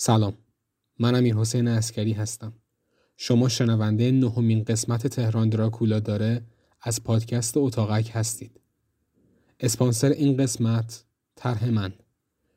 سلام. من امیر حسین اسکری هستم. شما شنونده نهمین قسمت تهران دراکولا داره از پادکست اتاقک هستید. اسپانسر این قسمت طرح من.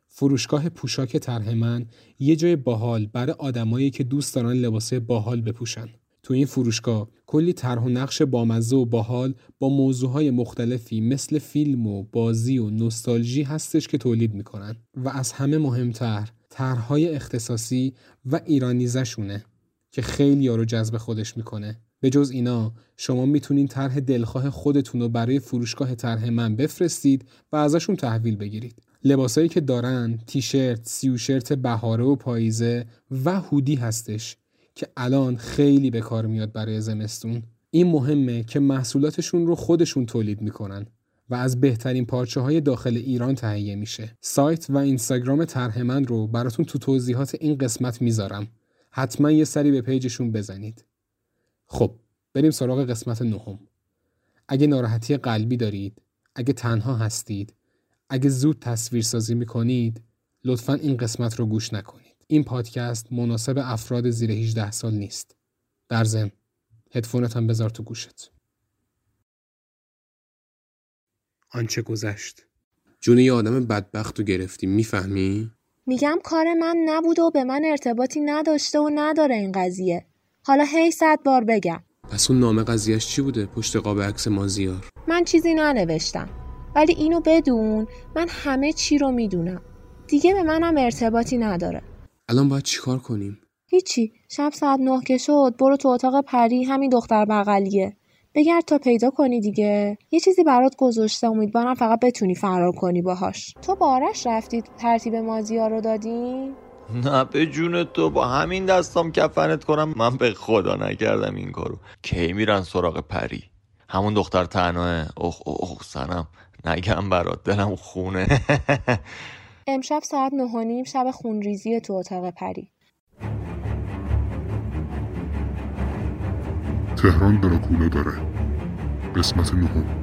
فروشگاه پوشاک طرح من یه جای باحال برای آدمایی که دوست دارن لباسه باحال بپوشن. تو این فروشگاه کلی طرح و نقش بامزه و باحال با موضوعهای مختلفی مثل فیلم و بازی و نوستالژی هستش که تولید می‌کنن و از همه مهمتر طرحهای اختصاصی و ایرانیزشونه که خیلی رو جذب خودش می‌کنه. به جز اینا شما می‌تونین طرح دلخواه خودتون رو برای فروشگاه طرح من بفرستید و ازشون تحویل بگیرید. لباسایی که دارن تیشرت، سیوشرت بهاره و پاییزه و هودی هستش که الان خیلی به کار میاد برای زمستون. این مهمه که محصولاتشون رو خودشون تولید می‌کنن. و از بهترین پارچه های داخل ایران تهیه میشه. سایت و اینستاگرام طرح من رو براتون تو توضیحات این قسمت می‌ذارم. حتما یه سری به پیجشون بزنید. خب بریم سراغ قسمت نهم. اگه ناراحتی قلبی دارید اگه تنها هستید اگه زود تصویر سازی می‌کنید لطفا این قسمت رو گوش نکنید. این پادکست مناسب افراد زیر 18 سال نیست. در ضمن هدفونت هم بذار تو گوشت. آنچه گذشت. جون یه آدم بدبخت رو گرفتی می‌فهمی؟ میگم کار من نبود و به من ارتباطی نداشته و نداره این قضیه. حالا هی صد بار بگم. پس اون نامه قضیهش چی بوده؟ پشت قاب عکس مازیار. من چیزی ننوشتم. ولی اینو بدون من همه چی رو می‌دونم. دیگه به منم ارتباطی نداره. الان باید چیکار کنیم؟ هیچی. شب ساعت نه که شد. برو تو اتاق پری. همین دختر بغلیه. بگرد تا پیدا کنی دیگه. یه چیزی برات گذاشته امیدوارم فقط بتونی فرار کنی باهاش. تو بارش رفتید ترتیب مازیا رو دادی نه به جون تو با همین دستام کفنت کنم. من به خدا نکردم این کارو. کی میرن سراغ پری؟ همون دختر تنهاه. اخ اخ سنم. نگم برات دلم خونه. امشب ساعت نه و نیم شب خونریزی تو اتاق پری. تهران دراکولا داره. قسمت نهم.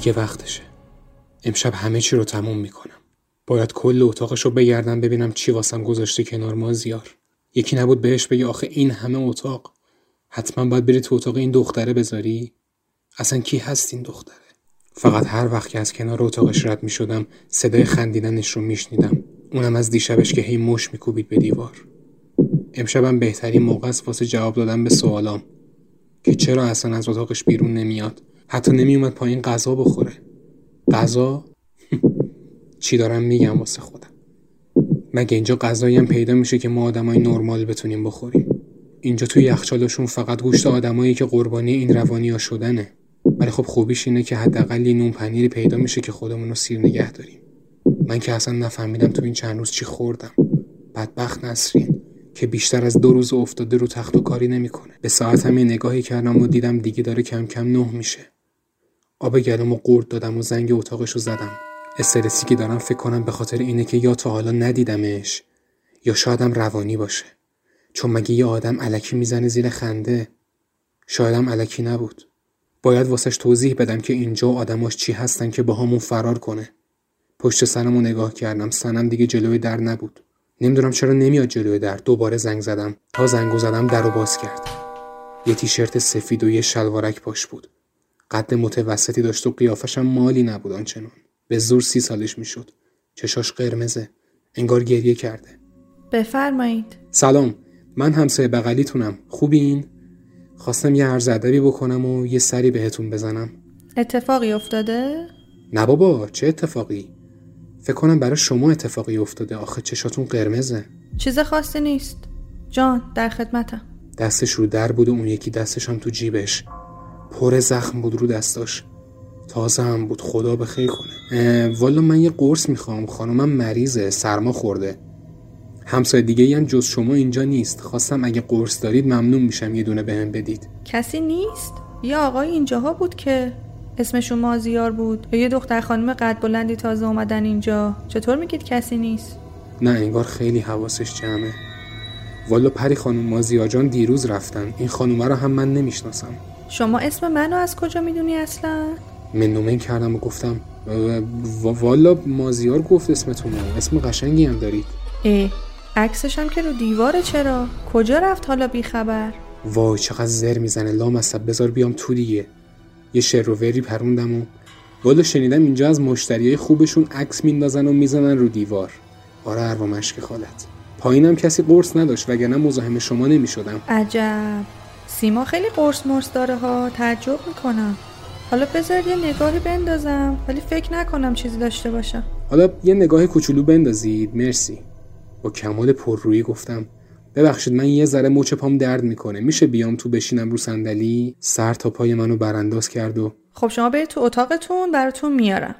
دیگه وقتشه. امشب همه چی رو تموم می‌کنم. باید کل اتاقش رو بگردم ببینم چی واسم گذاشته کنار مازیار. یکی نبود بهش بگی آخه این همه اتاق. حتما باید بری تو اتاق این دختره بذاری. اصلا کی هست این دختره؟ فقط هر وقت که از کنار اتاقش رد می شدم صدای خندیدنش رو میشنیدم. اونم از دیشبش که هی مش میکوبید به دیوار. امشبم بهترین موقع است واسه جواب دادن به سوالام. که چرا اصلا از اتاقش بیرون نمیاد؟ حتی نمیومد پایین غذا بخوره. غذا؟ چی دارم میگم واسه خودم؟ مگه اینجا غذایی هم پیدا میشه که ما آدمای نرمال بتونیم بخوریم؟ اینجا توی یخچالشون فقط گوشت آدمایی که قربانی این روانی ها شدنه. ولی خب خوبیش اینه که حداقل یه نون پنیری پیدا میشه که خودمون رو سیر نگه داریم. من که اصلا نفهمیدم تو این چند روز چی خوردم. بدبخت نسرین که بیشتر از دو روز افتاده رو تخت و کاری نمی‌کنه. به ساعت هم نگاهی کردم و دیدم دیگه داره کم کم نه میشه. آب گلومو قورت دادم و زنگ اتاقش رو زدم. استرسی که دارم فکر کنم به خاطر اینه که یا تا حالا ندیدمش یا شایدم روانی باشه. چون مگه یه آدم علکی می‌زنه زیر خنده؟ شایدم علکی نبود. باید واسش توضیح بدم که اینجا آدماش چی هستن که با همون فرار کنه. پشت سرم رو نگاه کردم سنم دیگه جلوی در نبود. نمی‌دونم چرا نمیاد جلوی در. دوباره زنگ زدم. تا زنگو زدم در رو باز کرد. یه تیشرت سفید و یه شلوارک پاش بود. قد متوسطی داشت و قیافشم مالی نبود آنچنان. به زور سی سالش می‌شد. چشاش قرمزه. انگار گریه کرده. بفرمایید. سلام. من همسایه بغلیتونم. خوبین؟ خواستم یه عرض ادبی بکنم و یه سری بهتون بزنم. اتفاقی افتاده؟ نه بابا چه اتفاقی؟ فکر کنم برای شما اتفاقی افتاده. آخه چشاتون قرمزه. چیز خاصی نیست. جان در خدمتم. دستش رو در بود و اون یکی دستش هم تو جیبش. پر زخم بود رو دستاش. تازه هم بود خدا به خیر کنه. والا من یه قرص می‌خوام. خانومم مریضه سرما خورده. همسایه دیگه هم جز شما اینجا نیست. خواستم اگه قرص دارید ممنون میشم یه دونه بهم بدید. کسی نیست؟ یه آقای اینجاها بود که اسمشون مازیار بود. یا یه دختر خانم قد بلندی تازه اومدن اینجا. چطور میگید کسی نیست؟ نه انگار خیلی حواسش جمعه. والا پری خانم مازیار جان دیروز رفتن. این خانومه رو هم من نمی‌شناسم. شما اسم منو از کجا می‌دونی اصلا؟ منومن کردم و گفتم والا مازیار گفت اسمتون اسم قشنگی هم دارید. ای عکسش هم که رو دیواره چرا؟ کجا رفت حالا بی خبر؟ وای چقدر زر می‌زنه. لامصب بذار بیام تو دیگه. یه شرووری پروندم و والا شنیدم اینجا از مشتریای خوبشون عکس میندازن و می‌زنن رو دیوار. آره اروا مشک خالت. پایینم کسی قرص نداشت وگرنه مزاحم شما نمی‌شدم. عجب. سیما خیلی قرص مرس داره ها. تعجب می‌کنم. حالا بذار یه نگاهی بندازم ولی فکر نکنم چیزی داشته باشم. حالا یه نگاه کوچولو بندازید مرسی. با کمال پررویی گفتم ببخشید من یه ذره مچ پام درد می‌کنه. میشه بیام تو بشینم رو صندلی؟ سر تا پای منو برانداز کرد و خب شما برید تو اتاقتون براتون میارم.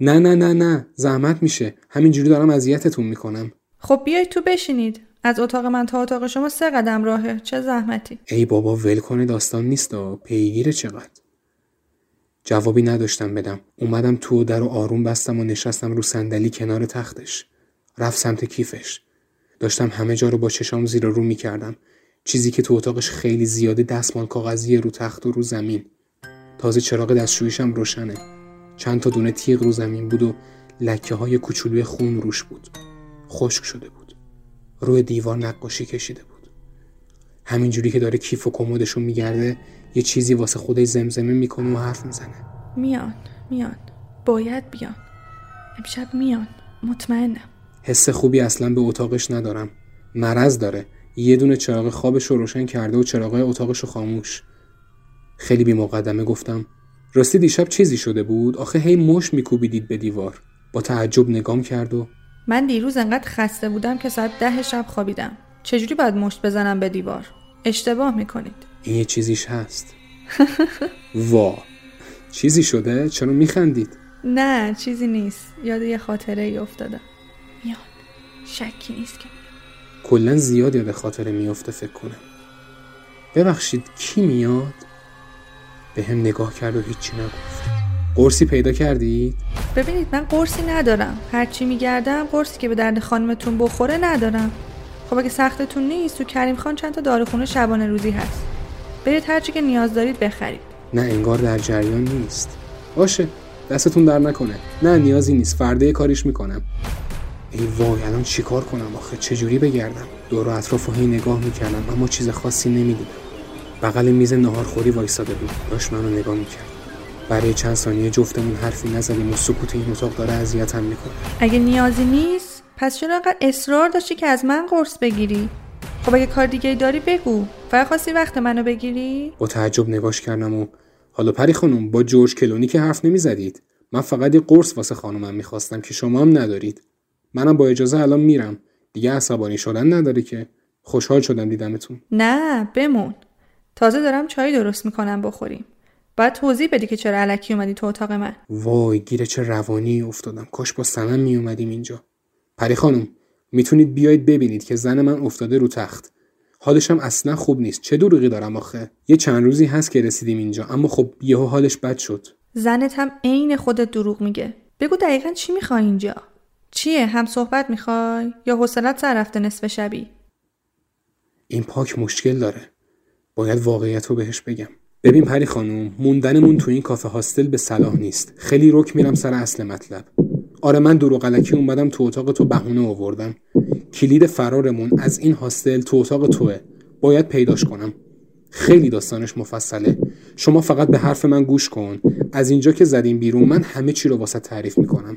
نه نه نه نه. زحمت میشه. همینجوری دارم اذیتتون می‌کنم. خب بیایید تو بشینید. از اتاق من تا اتاق شما سه قدم راهه. چه زحمتی. ای بابا ول کنه داستان نیست پیگیر چقدر. جوابی نداشتم بدم. اومدم تو در و آروم بستم و نشستم رو صندلی کنار تختش. رفت سمت کیفش. داشتم همه جا رو با چشام زیر رو می‌کردم. چیزی که تو اتاقش خیلی زیاده دستمال کاغذی رو تخت و رو زمین. تازه چراغ دستشویشم روشنه. چند تا دونه تیغ رو زمین بود و لکه های کوچولوی خون روش بود. خشک شده بود. روی دیوار نقاشی کشیده بود. همینجوری که داره کیف و کمدشون میگرده یه چیزی واسه خودش زمزمه می‌کنه و حرف می‌زنه. میان میان. باید بیان. امشب میان. مطمئنم. حس خوبی اصلا به اتاقش ندارم. مرض داره. یه دونه چراغ خوابش رو روشن کرده و چراغ اتاقش رو خاموش. خیلی بی مقدمه گفتم راستی دیشب چیزی شده بود؟ آخه هی مش میکوبیدید به دیوار. با تعجب نگام کرد و من دیروز انقدر خسته بودم که ساعت ده شب خوابیدم. چجوری باید مشت بزنم به دیوار؟ اشتباه می‌کنید. این یه چیزیش هست. وا. چیزی شده؟ چرا میخندید؟ نه چیزی نیست. یاد یه خاطره ای افتادم. میاد. شکی نیست که. کلا زیاد یاد خاطره میافته فکر کنم. ببخشید کی میاد؟ به هم نگاه کرد و هیچی نگفت. قرصی پیدا کردید؟ ببینید من قرصی ندارم. هرچی میگردم قرصی که به درد خانمتون بخوره ندارم. خب اگه سختتون نیست تو کریم خان چند تا داروخونه شبانه روزی هست. برید هرچی که نیاز دارید بخرید. نه انگار در جریان نیست. باشه دستتون در نکنه. نه نیازی نیست. فرده کاریش می‌کنم. ای وای الان چیکار کنم آخه؟ چجوری بگردم؟ دور و اطراف هی نگاه می‌کردم اما چیز خاصی نمی‌دیدم. بغل میز نهارخوری وایساده بود. داشت منو نگاه می‌کرد. برای چند ثانیه جفتمون حرفی نزدیم و سکوت این اتاق داره اذیتم می‌کنه. اگه نیازی نیست پس چرا انقدر اصرار داشتی که از من قرص بگیری؟ خب اگه کار دیگه داری بگو. فقط خواستی وقت منو بگیری؟ با تعجب نگاش کردم و حالا پری خانم با جورج کلونی که حرف نمی‌زدید. من فقط یه قرص واسه خانومم می‌خواستم که شما هم ندارید. منم با اجازه الان میرم. دیگه عصبانی شدن نداره که. خوشحال شدم دیدمتون. نه بمون. تازه دارم چای درست می‌کنم بخوریم. باید توضیح بدی که چرا علکی اومدی تو اتاق من. وای گیره چه روانی افتادم. کاش با سنم می اومدیم اینجا. پری خانم می‌تونید بیاید ببینید که زن من افتاده رو تخت. حالش هم اصلا خوب نیست. چه دروغی دارم آخه؟ یه چند روزی هست که رسیدیم اینجا اما خب یهو حالش بد شد. زنت هم عین خودت دروغ میگه. بگو دقیقا چی می‌خوای اینجا؟ چیه؟ هم صحبت می‌خوای؟ یا حوصلت سر رفته نصف شبی؟ این پاک مشکل داره. باید واقعیت رو بهش بگم. ببین پری خانوم موندنمون تو این کافه هاستل به صلاح نیست. خیلی رک میرم سر اصل مطلب. آره من دروغ علکی اومدم تو اتاق تو بهونه آوردم. کلید فرارمون از این هاستل تو اتاق توه. باید پیداش کنم. خیلی داستانش مفصله. شما فقط به حرف من گوش کن. از اینجا که زدیم بیرون من همه چی رو واسه تعریف می‌کنم.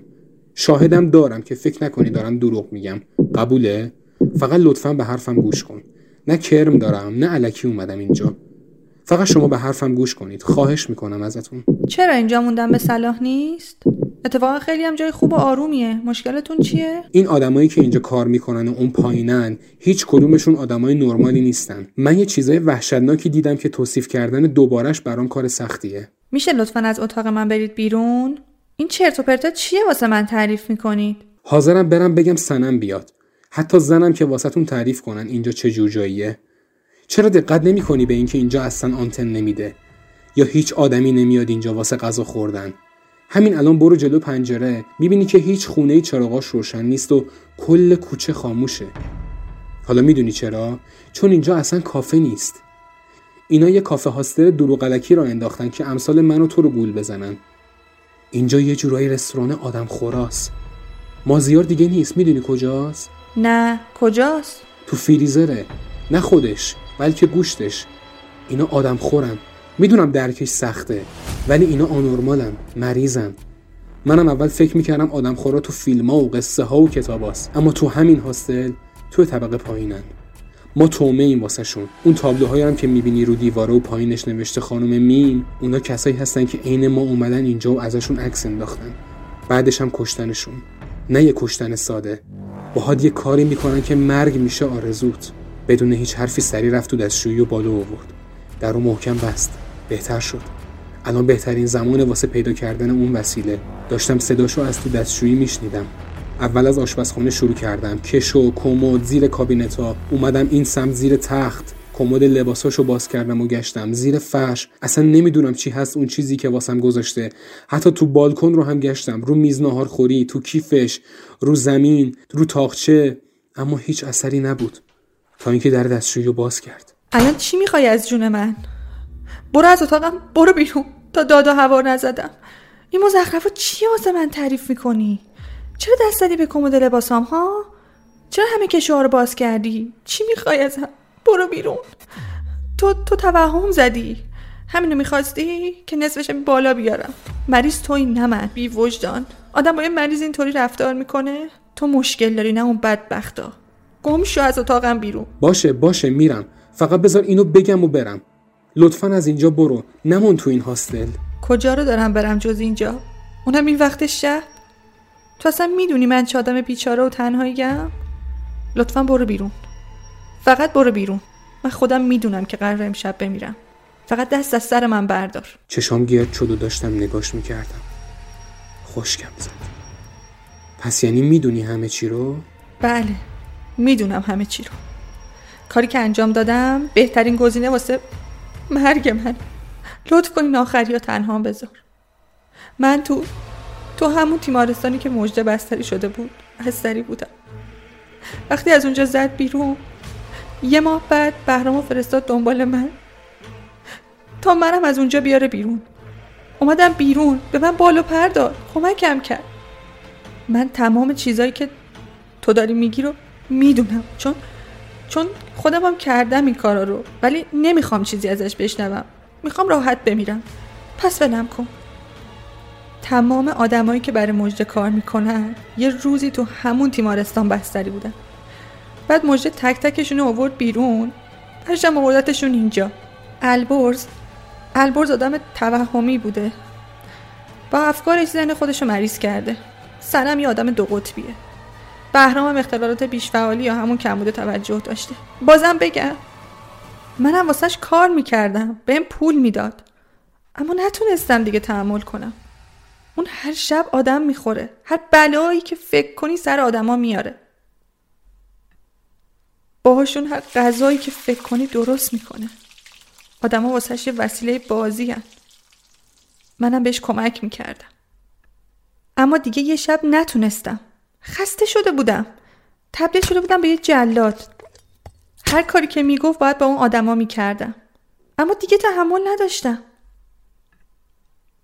شاهدم دارم که فکر نکنی دارم دروغ میگم. قبوله؟ فقط لطفا به حرفم گوش کن. نه کرم دارم نه علکی اومدم اینجا. فقط شما به حرفم گوش کنید. خواهش می‌کنم ازتون. چرا اینجا موندن به صلاح نیست؟ اتفاقا خیلی هم جای خوب و آرومیه. مشکلتون چیه؟ این آدمایی که اینجا کار می‌کنن و اون پایینن هیچ کدومشون آدمای نرمالی نیستن. من یه چیزای وحشتناکی دیدم که توصیف کردن دوبارش برام کار سختیه. میشه لطفا از اتاق من برید بیرون؟ این چرت و پرتا چیه واسه من تعریف می‌کنید؟ حاضرم برم بگم سنم بیاد. حتی زنم که واسهتون تعریف کنن اینجا چه جور جاییه. چرا دقت نمی‌کنی به اینکه اینجا اصلا آنتن نمیده؟ یا هیچ آدمی نمیاد اینجا واسه غذا خوردن؟ همین الان برو جلو پنجره می‌بینی که هیچ خونه چراغاش روشن نیست و کل کوچه خاموشه. حالا می‌دونی چرا؟ چون اینجا اصلا کافه نیست. اینا یه کافه هاستر دروغلکی را انداختن که امثال من و تو رو گول بزنن. اینجا یه جورایی رستوران آدم خوراست مازیار دیگه نیست. می‌دونی کجاست؟ نه کجاست؟ تو فریزره. نه خودش. بلکه گوشتش. اینا آدم خورن. می‌دونم درکش سخته ولی اینا آنورمالن مریضن. منم اول فکر می‌کردم آدم خورا تو فیلم ها و قصه ها و کتاب هست. اما تو همین هاستل تو طبقه پایینن. ما تومه این واسه شون اون تابلوهایی هم که می‌بینی رو دیواره و پایینش نوشته خانم میم اونا کسایی هستن که عین ما اومدن اینجا و ازشون عکس انداختن. بعدش هم کشتنشون. نه یه کشتن ساده. باهات یه کاری می‌کنن که مرگ میشه آرزوت. بدون هیچ حرفی سری رفت تو دستشویی و بالا آورد. در رو محکم بست. بهتر شد. الان بهترین زمان واسه پیدا کردن اون وسیله. داشتم صداشو از تو دستشویی میشنیدم. اول از آشپزخونه شروع کردم. کشو کمد زیر کابینتا. اومدم این سم زیر تخت. کمد لباساشو باز کردم و گشتم. زیر فرش. اصلا نمی‌دونم چی هست اون چیزی که واسم گذاشته. حتی تو بالکن رو هم گشتم. رو میز نهار خوری تو کیفش رو زمین رو تاخچه. اما هیچ اثری نبود. تا اینکه در دستشویی باز کرد. الان چی می‌خوای از جون من؟ برو از اتاقم برو بیرون تا داد و هوا نزدم. این مزخرفا چیه واسه من تعریف می‌کنی؟ چرا دست زدی به کمد لباسام ها؟ چرا همه کشوها رو باز کردی؟ چی می‌خوای ازم برو بیرون. تو تو توهم زدی. همینو می‌خواستی که نصفش بالا بیارم. مریض توی نه من. بی وجدان. آدم با یه مریض اینطوری رفتار می‌کنه؟ تو مشکل داری نه اون بدبختا. گم شو از اتاقم بیرون. باشه باشه میرم. فقط بذار اینو بگم و برم. لطفا از اینجا برو. نمون تو این هاستل. کجا رو دارم برم جز اینجا؟ اونم این وقت شب؟ تو اصلا می‌دونی من چه آدم بیچاره و تنهاییم لطفا برو بیرون. فقط برو بیرون. من خودم می‌دونم که قرار امشب بمیرم. فقط دست از سر من بردار. چشام گرد شد و داشتم نگاش می‌کردم. خوشگم زد. پس یعنی می‌دونی همه چی رو؟ بله. می‌دونم همه چی رو. کاری که انجام دادم بهترین گزینه واسه مرگ من. لطف کنین آخری ها تنها بذار. من تو تو همون تیمارستانی که مجده بستری شده بود بستری بودم. وقتی از اونجا زد بیرون یه ماه بعد بهرام فرستاد دنبال من. تا منم از اونجا بیاره بیرون. اومدم بیرون به من بالو پر داد کمکم کرد. من تمام چیزایی که تو داری میگی رو می‌دونم. چون چون خودم هم کردم این کارا رو ولی نمی‌خوام چیزی ازش بشنوم. می‌خوام راحت بمیرم. پس ولم کن. تمام آدمایی که برای مجده کار می‌کنن یه روزی تو همون تیمارستان بستری بودن. بعد مجده تک تکشون آورد بیرون. برشم آوردتشون اینجا. البرز البرز آدم توهمی بوده. با افکارش زن خودشو مریض کرده. سنم یه آدم دو قطبیه. بهرام هم اختلالات بیشفعالی یا همون کمبود توجه داشته. بازم بگم منم واسهش کار می‌کردم بهم پول می‌داد. اما نتونستم دیگه تحمل کنم. اون هر شب آدم می‌خوره هر بلایی که فکر کنی سر آدما میاره. باهاشون هر غذایی که فکر کنی درست می‌کنه. آدما واسهش یه وسیله بازی هن. منم بهش کمک می‌کردم. اما دیگه یه شب نتونستم. خسته شده بودم. تبدیل شده بودم به یه جلاد. هر کاری که می‌گفت باید با اون آدما می‌کردم. اما دیگه تحمل نداشتم.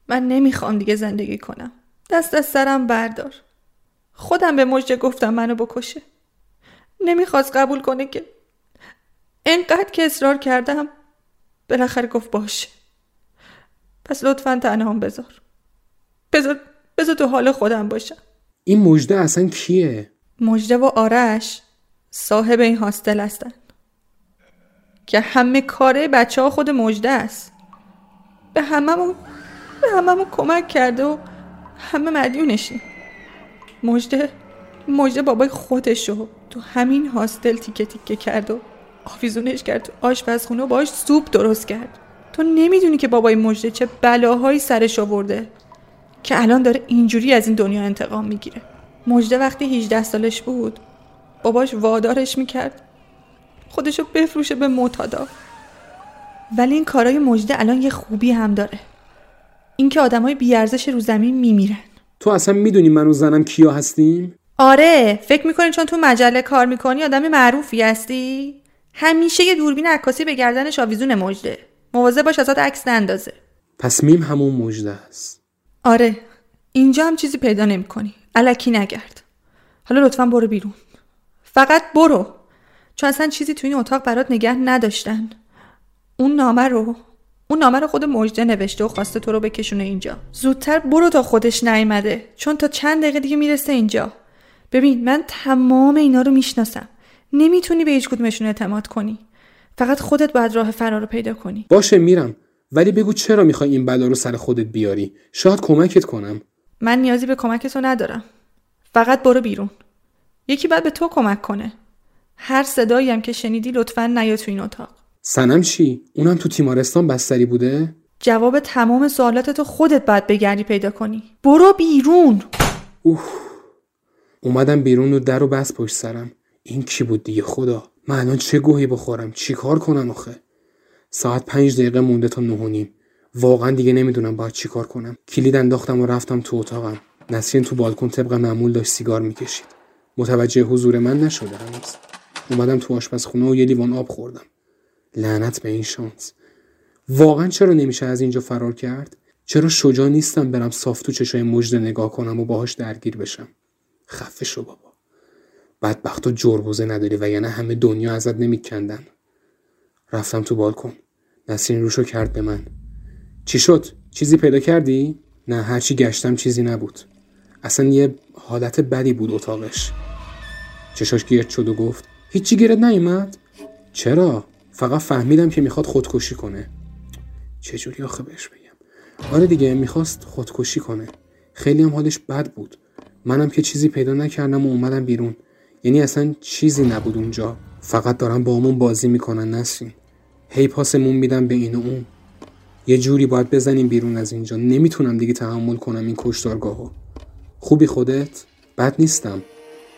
من نمی‌خوام دیگه زندگی کنم. دست از سرم بردار. خودم به مجده گفتم منو بکشه. نمی‌خواست قبول کنه که انقدر که اصرار کردم بالاخره گفت باشه. پس لطفا تنهام بذار. بذار بذار تو حال خودم باشم. این مجده اصلا کیه؟ مجده و آرش صاحب این هاستل هستن. که همه کاره بچه ها خود مجده است. به هممون به هممون کمک کرده و همه مدیونشیم مجده مجده بابای خودشو تو همین هاستل تیکه تیکه کرد و آویزونش کرد تو آشپزخونه و باش سوپ درست کرد. تو نمی‌دونی که بابای مجده چه بلاهایی سرش آورده. که الان داره اینجوری از این دنیا انتقام می‌گیره. مجده وقتی 18 سالش بود باباش وادارش می‌کرد. خودشو بفروشه به معتادا. ولی این کارای مجده الان یه خوبی هم داره. اینکه آدمای بیارزش رو زمین میمیرن. تو اصلا می‌دونی من و زنم کیا هستیم؟ آره فکر می‌کنی چون تو مجله کار می‌کنی آدم معروفی هستی؟ همیشه یه دوربین عکاسی به گردنش آویزون مجده. مواظب باش ازت عکس نندازه. پس میم همون مجده است. آره اینجا هم چیزی پیدا نمی‌کنی. الکی نگرد. حالا لطفا برو بیرون. فقط برو. چون اصلا چیزی تو این اتاق برات نگه نداشتن. اون نامه رو اون نامه رو خود مجده نوشته و خواسته تو رو بکشونه اینجا. زودتر برو تا خودش نیامده چون تا چند دقیقه دیگه می‌رسه اینجا. ببین من تمام اینا رو می‌شناسم. نمی‌تونی به هیچ کدومشون اعتماد کنی. فقط خودت باید راه فرار رو پیدا کنی. باشه میرم. ولی بگو چرا می‌خوای این بلا رو سر خودت بیاری؟ شاید کمکت کنم. من نیازی به کمک تو ندارم. فقط برو بیرون. یکی باید به تو کمک کنه. هر صدایی هم که شنیدی لطفا نیا تو این اتاق. سنم چی؟ اونم تو تیمارستان بستری بوده؟ جواب تمام سوالات تو خودت باید بگردی پیدا کنی. برو بیرون! اوه. اومدم بیرون و در و بس پشت سرم. این کی بود دیگه خدا؟ من الان چه گوهی بخورم؟ چی کار کنم آخه؟ ساعت پنج دقیقه مونده تا نه و نیم. واقعا دیگه نمی‌دونم باید چی کار کنم. کلید انداختم و رفتم تو اتاقم. نسرین تو بالکن طبق معمول داشت سیگار می‌کشید. متوجه حضور من نشده هنوز. اومدم تو آشپزخونه و یه لیوان آب خوردم. لعنت به این شانس. واقعا چرا نمیشه از اینجا فرار کرد؟ چرا شجاع نیستم برم صاف تو چشای مجده نگاه کنم و باهاش درگیر بشم؟ خفه شو بابا. بدبخت و جربوزه نداری و یعنی همه دنیا ازت نمیکندن. رفتم تو بالکن نسرین روشو کرد به من. چی شد؟ چیزی پیدا کردی؟ نه هرچی گشتم چیزی نبود. اصلا یه حالت بدی بود اتاقش. چشاش گرد شد و گفت هیچی گیرت نیومد؟ چرا؟ فقط فهمیدم که می‌خواد خودکشی کنه. چجوری آخه بهش بگم؟ آره دیگه می‌خواست خودکشی کنه. خیلی هم حالش بد بود. منم که چیزی پیدا نکردم و اومدم بیرون. یعنی اصلا چیزی نبود اونجا. فقط دارم با همون بازی می‌کنن نسرین هی پاسمون میدم به این و اون. یه جوری باید بزنیم بیرون از اینجا. نمی‌تونم دیگه تحمل کنم این کشتارگاهو. خوبی خودت؟ بد نیستم.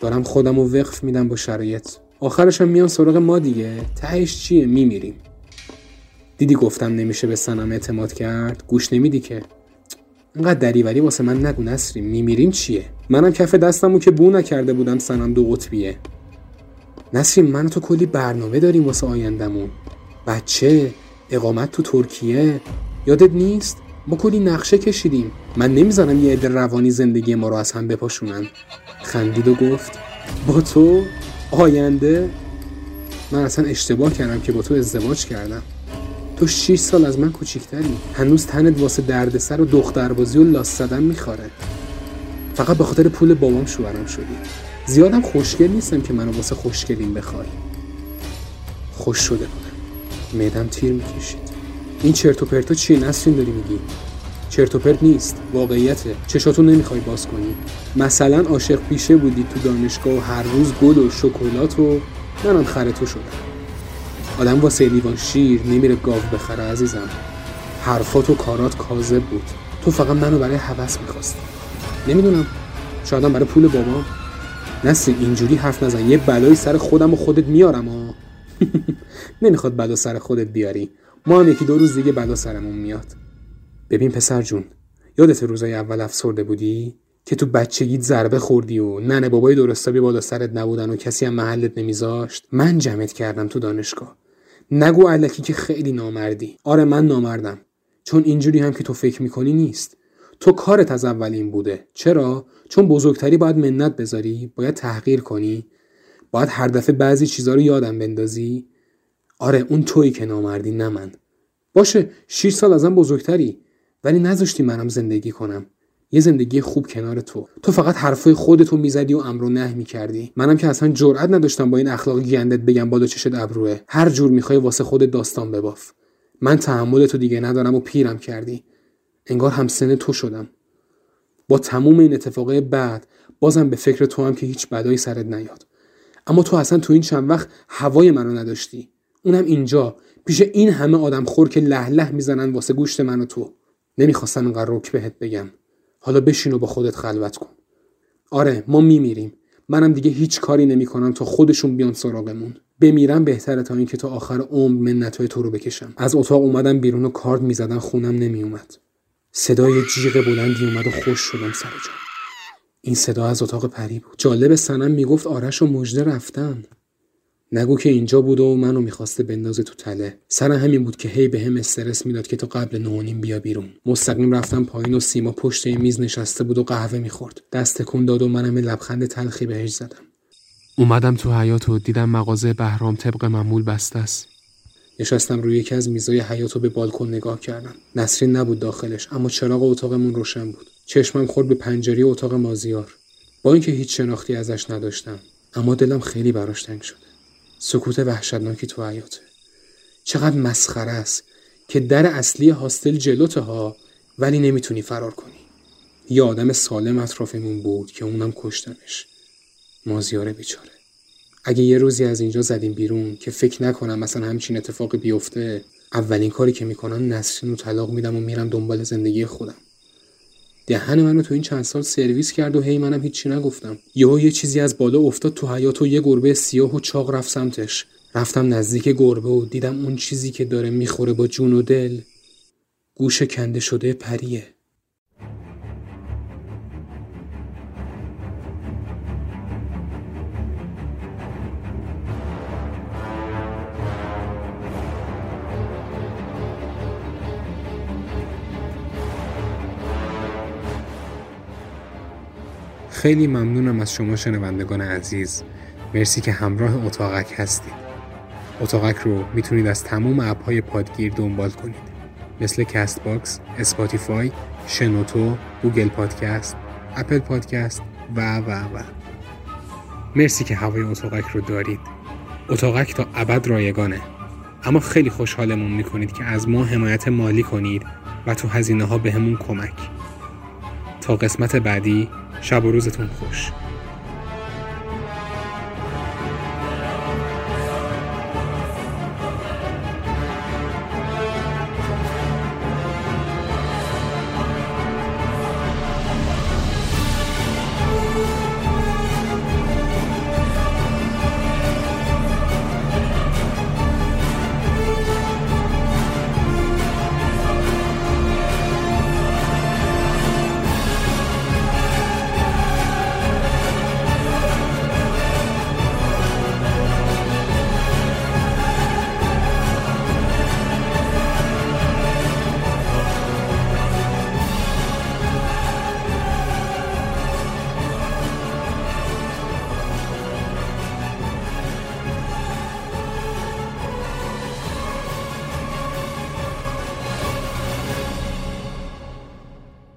دارم خودم رو وقف میدم با شرایط. آخرش هم میان سراغ ما دیگه. تهش چیه؟ میمیریم. دیدی گفتم نمیشه به سنم اعتماد کرد؟ گوش نمیدی که. انقدر دریوری واسه من نگو نسرین میمیریم چیه؟ منم کف دستمو که بو نکرده بودم سنم دو قطبیه. نسرین من تو کلی برنامه داریم واسه آیندمون بچه اقامت تو ترکیه. یادت نیست؟ ما کلی نقشه کشیدیم. من نمی‌زنم یه عده روانی زندگی ما رو از هم بپاشونن. خندید و گفت با تو آینده؟ من اصلا اشتباه کردم که با تو ازدواج کردم. تو 6 سال از من کوچیکتری. هنوز تنت واسه دردسر و دختربازی و لاس زدن میخواره. فقط به خاطر پول بابام شوهرم شدی. زیادم خوشگل نیستم که منو واسه خوشگلیم بخوای. خوش شده بودم. معدم تیر می‌کشید. این چرت و پرتا چیه؟ نسرین داری میگی؟ چرت و پرت نیست. واقعیته. چشاتو نمی‌خوای باز کنی. مثلا عاشق پیشه بودی تو دانشگاه و هر روز گل و شکلات و منم خر تو شدم. آدم واسه لیوان شیر نمیره گاو بخره عزیزم. حرفات و کارات کاذب بود. تو فقط منو برای هوس می‌خواستی. نمی‌دونم. شایدم برای پول بابام. نسرین اینجوری حرف نزن. یه بلایی سر خودم و خودت میارم ها نمی‌خواد بلا سر خودت بیاری. ما هم یکی دو روز دیگه بلا سرمون میاد. ببین پسر جون یادت روزای اول افسرده بودی؟ که تو بچگیت ضربه خوردی و ننه بابای درستابی بالا سرت نبودن و کسی هم محلت نمیذاشت؟ من جمعت کردم تو دانشگاه. نگو علکی که خیلی نامردی. آره من نامردم. چون اینجوری هم که تو فکر می‌کنی نیست. تو کارت از اول این بوده. چرا؟ چون بزرگتری باید منت بذاری باید تحقیر کنی. باید هر دفعه بعضی چیزا رو یادم بندازی. آره اون تویی که نامردی نه من. باشه 6 سال ازم بزرگتری ولی نذاشتی منم زندگی کنم. یه زندگی خوب کنار تو. تو فقط حرفای خودتو می‌زدی و امر و نه می‌کردی. منم که اصلا جرئت نداشتم با این اخلاق گندت بگم بالا چشت ابروه. هر جور می‌خوای واسه خودت داستان بباف. من تحمل تو دیگه ندارم و پیرم کردی. انگار هم سن تو شدم. با تموم این اتفاقای بعد بازم به فکر تو هم که هیچ بدایی سرت نیاد. اما تو اصلا تو این چند وقت هوای منو نداشتی. اونم اینجا پیش این همه آدم خور که له له می‌زنن واسه گوشت من و تو. نمی‌خواستم اینقدر رک بهت بگم. حالا بشین و با خودت خلوت کن. آره ما میمیریم. منم دیگه هیچ کاری نمی‌کنم تا خودشون بیان سراغمون. بمیرم بهتره تا اینکه تا آخر عمر منتهای تو رو بکشم. از اتاق اومدم بیرون و کارد می‌زدن خونم نمیومد صدای جیغ بلندی اومد و خوش شدم سر جا. این صدا از اتاق پری بود. جالب سنم می‌گفت آرش و مژده رفتن. نگو که اینجا بود و منو می‌خواسته بندازه تو تله. سر همین بود که هی به هم استرس می‌داد که تا قبل نهونیم بیا بیرون. مستقیم رفتم پایین و سیما پشت میز نشسته بود و قهوه می‌خورد. دست تکون داد و منم لبخند تلخی بهش زدم. اومدم تو حیات و دیدم مغازه بهرام طبق معمول بسته است. نشستم روی یکی از میزای حیات و به بالکن نگاه کردم. نسرین نبود داخلش اما چراغ اتاقمون روشن بود. چشمم خورد به پنجره اتاق مازیار. با اینکه هیچ شناختی ازش نداشتم اما دلم خیلی براش تنگ شده. سکوت وحشتناکی تو حیاته چقدر مسخره است که در اصلی هاستل جلوته ها ولی نمی‌تونی فرار کنی. یه آدم سالم اطرافمون بود که اونم کشتنش. مازیار بیچاره. اگه یه روزی از اینجا زدیم بیرون که فکر نکنم مثلا همچین اتفاقی بیفته اولین کاری که می‌کنم نسرین رو طلاق میدم و میرم دنبال زندگی خودم. دهن منو تو این چند سال سرویس کرد و هی منم هیچی نگفتم. یهو یه چیزی از بالا افتاد تو حیات و یه گربه سیاه و چاق رفت سمتش. رفتم نزدیک گربه و دیدم اون چیزی که داره می‌خوره با جون و دل. گوش کنده شده پریه. خیلی ممنونم از شما شنوندگان عزیز. مرسی که همراه اتاقک هستید. اتاقک رو می‌تونید از تمام app های پادگیر دنبال کنید. مثل CastBox، Spotify، شنوتو، Google Podcasts، Apple Podcasts و و و. مرسی که هوای اتاقک رو دارید. اتاقک تا ابد رایگانه. اما خیلی خوشحالمون می‌کنید که از ما حمایت مالی کنید و تو هزینه ها به همون کمک. تا قسمت بعدی شب و روزتون خوش.